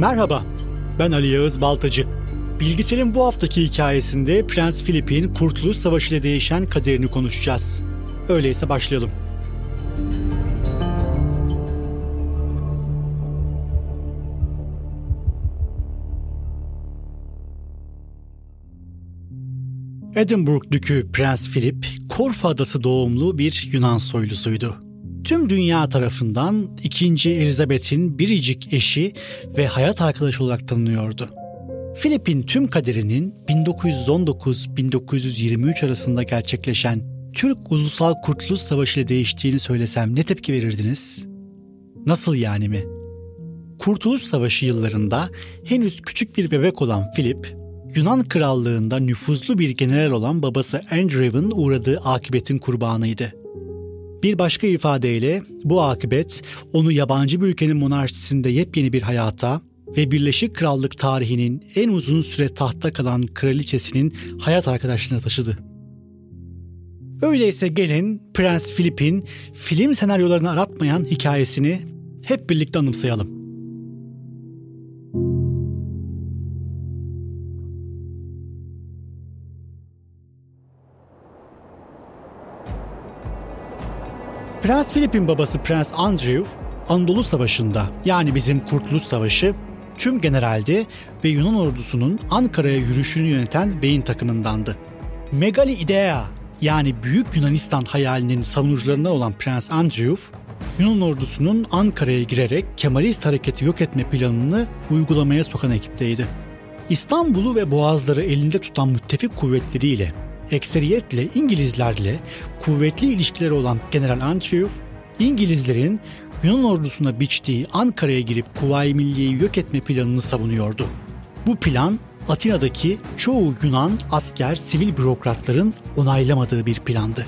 Merhaba, ben Ali Yağız Baltacı. Bilgisel'in bu haftaki hikayesinde Prens Philip'in Kurtuluş Savaşı ile değişen kaderini konuşacağız. Öyleyse başlayalım. Edinburgh Dükü Prens Philip, Korfu Adası doğumlu bir Yunan soylusuydu. Tüm dünya tarafından 2. Elizabeth'in biricik eşi ve hayat arkadaşı olarak tanınıyordu. Philip'in tüm kaderinin 1919-1923 arasında gerçekleşen Türk Ulusal Kurtuluş Savaşı ile değiştiğini söylesem ne tepki verirdiniz? Nasıl yani mi? Kurtuluş Savaşı yıllarında henüz küçük bir bebek olan Philip, Yunan krallığında nüfuzlu bir general olan babası Andrew'ın uğradığı akibetin kurbanıydı. Bir başka ifadeyle bu akıbet onu yabancı bir ülkenin monarşisinde yepyeni bir hayata ve Birleşik Krallık tarihinin en uzun süre tahtta kalan kraliçesinin hayat arkadaşlığına taşıdı. Öyleyse gelin Prens Philip'in film senaryolarını aratmayan hikayesini hep birlikte anımsayalım. Prens Philip'in babası Prens Andrew, Anadolu Savaşı'nda yani bizim Kurtuluş Savaşı tüm generalde ve Yunan ordusunun Ankara'ya yürüyüşünü yöneten beyin takımındandı. Megali Idea yani Büyük Yunanistan hayalinin savunucularından olan Prens Andrew, Yunan ordusunun Ankara'ya girerek Kemalist hareketi yok etme planını uygulamaya sokan ekipteydi. İstanbul'u ve Boğazları elinde tutan müttefik kuvvetleriyle ekseriyetle İngilizlerle kuvvetli ilişkileri olan General Andrew, İngilizlerin Yunan ordusuna biçtiği Ankara'ya girip Kuvayi Milliye'yi yok etme planını savunuyordu. Bu plan Atina'daki çoğu Yunan asker sivil bürokratların onaylamadığı bir plandı.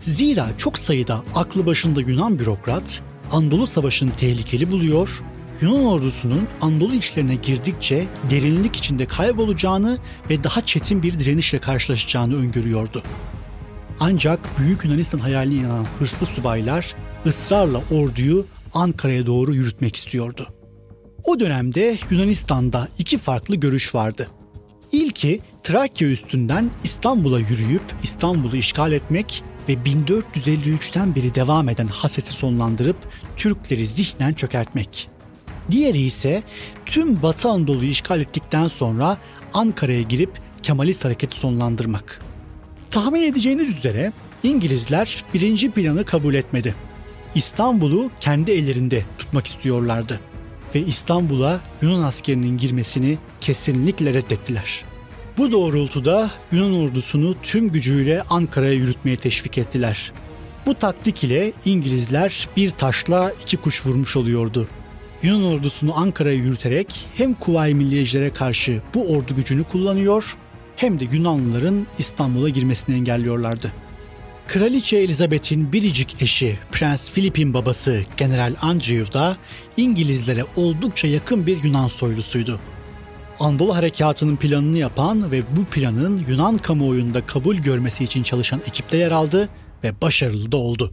Zira çok sayıda aklı başında Yunan bürokrat Anadolu Savaşı'nı tehlikeli buluyor Yunan ordusunun Anadolu içlerine girdikçe derinlik içinde kaybolacağını ve daha çetin bir direnişle karşılaşacağını öngörüyordu. Ancak Büyük Yunanistan hayaline inanan hırslı subaylar ısrarla orduyu Ankara'ya doğru yürütmek istiyordu. O dönemde Yunanistan'da iki farklı görüş vardı. İlki Trakya üstünden İstanbul'a yürüyüp İstanbul'u işgal etmek ve 1453'ten beri devam eden haseti sonlandırıp Türkleri zihnen çökertmek. Diğeri ise tüm Batı Anadolu'yu işgal ettikten sonra Ankara'ya girip Kemalist hareketi sonlandırmak. Tahmin edeceğiniz üzere İngilizler birinci planı kabul etmedi. İstanbul'u kendi ellerinde tutmak istiyorlardı ve İstanbul'a Yunan askerinin girmesini kesinlikle reddettiler. Bu doğrultuda Yunan ordusunu tüm gücüyle Ankara'ya yürütmeye teşvik ettiler. Bu taktik ile İngilizler bir taşla iki kuş vurmuş oluyordu. Yunan ordusunu Ankara'ya yürüterek hem Kuvayi Milliyecilere karşı bu ordu gücünü kullanıyor hem de Yunanlıların İstanbul'a girmesini engelliyorlardı. Kraliçe Elizabeth'in biricik eşi Prens Philip'in babası General Andrew da İngilizlere oldukça yakın bir Yunan soylusuydu. Anadolu Harekatı'nın planını yapan ve bu planın Yunan kamuoyunda kabul görmesi için çalışan ekipte yer aldı ve başarılı da oldu.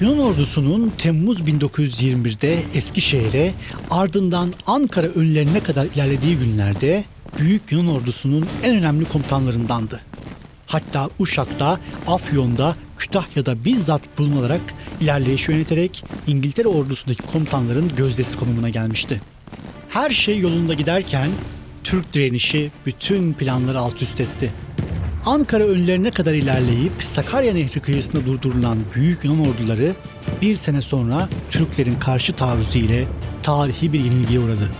Yunan ordusunun Temmuz 1921'de Eskişehir'e ardından Ankara önlerine kadar ilerlediği günlerde Büyük Yunan ordusunun en önemli komutanlarındandı. Hatta Uşak'ta, Afyon'da, Kütahya'da bizzat bulunarak ilerleyişi yöneterek İngiltere ordusundaki komutanların gözdesi konumuna gelmişti. Her şey yolunda giderken Türk direnişi bütün planları alt üst etti. Ankara önlerine kadar ilerleyip Sakarya Nehri kıyısında durdurulan Büyük Yunan orduları bir sene sonra Türklerin karşı taarruzu ile tarihi bir yenilgiye uğradı.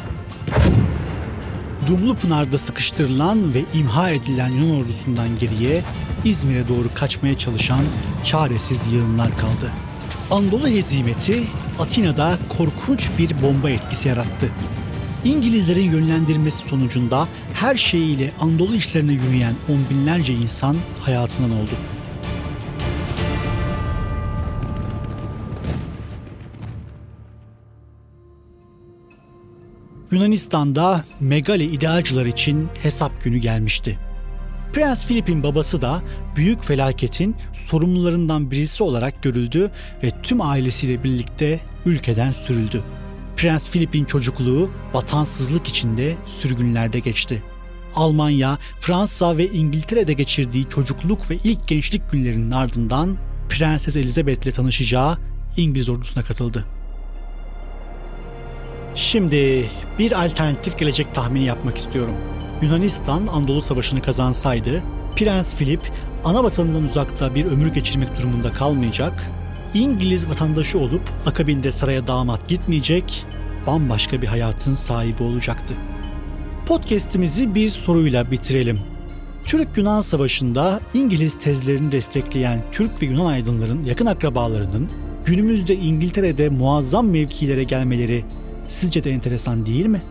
Dumlupınar'da sıkıştırılan ve imha edilen Yunan ordusundan geriye İzmir'e doğru kaçmaya çalışan çaresiz yığınlar kaldı. Anadolu hezimeti Atina'da korkunç bir bomba etkisi yarattı. İngilizlerin yönlendirmesi sonucunda her şeyiyle Anadolu işlerine yürüyen on binlerce insan hayatından oldu. Yunanistan'da Megale idealcılar için hesap günü gelmişti. Prens Philip'in babası da büyük felaketin sorumlularından birisi olarak görüldü ve tüm ailesiyle birlikte ülkeden sürüldü. Prens Philip'in çocukluğu vatansızlık içinde sürgünlerde geçti. Almanya, Fransa ve İngiltere'de geçirdiği çocukluk ve ilk gençlik günlerinin ardından Prenses Elizabeth'le tanışacağı İngiliz ordusuna katıldı. Şimdi bir alternatif gelecek tahmini yapmak istiyorum. Yunanistan Anadolu Savaşı'nı kazansaydı, Prens Philip ana vatanından uzakta bir ömür geçirmek durumunda kalmayacak, İngiliz vatandaşı olup akabinde saraya damat gitmeyecek, bambaşka bir hayatın sahibi olacaktı. Podcast'imizi bir soruyla bitirelim. Türk-Yunan Savaşı'nda İngiliz tezlerini destekleyen Türk ve Yunan aydınların yakın akrabalarının günümüzde İngiltere'de muazzam mevkilere gelmeleri sizce de enteresan değil mi?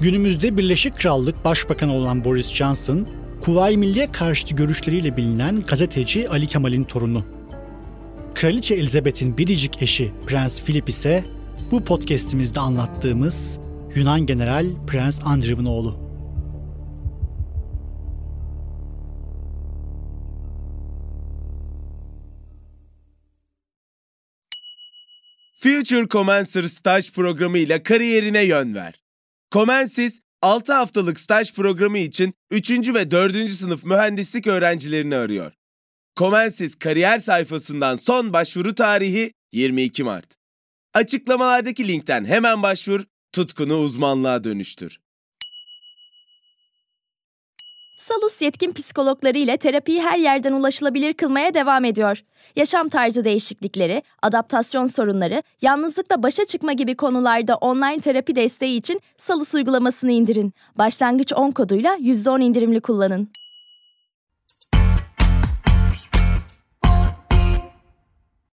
Günümüzde Birleşik Krallık Başbakanı olan Boris Johnson, Kuvayi Milliye karşıtı görüşleriyle bilinen gazeteci Ali Kemal'in torunu. Kraliçe Elizabeth'in biricik eşi Prens Philip ise bu podcast'imizde anlattığımız Yunan General Prens Andrew'un oğlu. Future Commencer staj programı ile kariyerine yön ver. Comensis 6 haftalık staj programı için 3. ve 4. sınıf mühendislik öğrencilerini arıyor. Comensis kariyer sayfasından son başvuru tarihi 22 Mart. Açıklamalardaki linkten hemen başvur, tutkunu uzmanlığa dönüştür. Salus yetkin psikologları ile terapiyi her yerden ulaşılabilir kılmaya devam ediyor. Yaşam tarzı değişiklikleri, adaptasyon sorunları, yalnızlıkla başa çıkma gibi konularda online terapi desteği için Salus uygulamasını indirin. Başlangıç 10 koduyla %10 indirimli kullanın.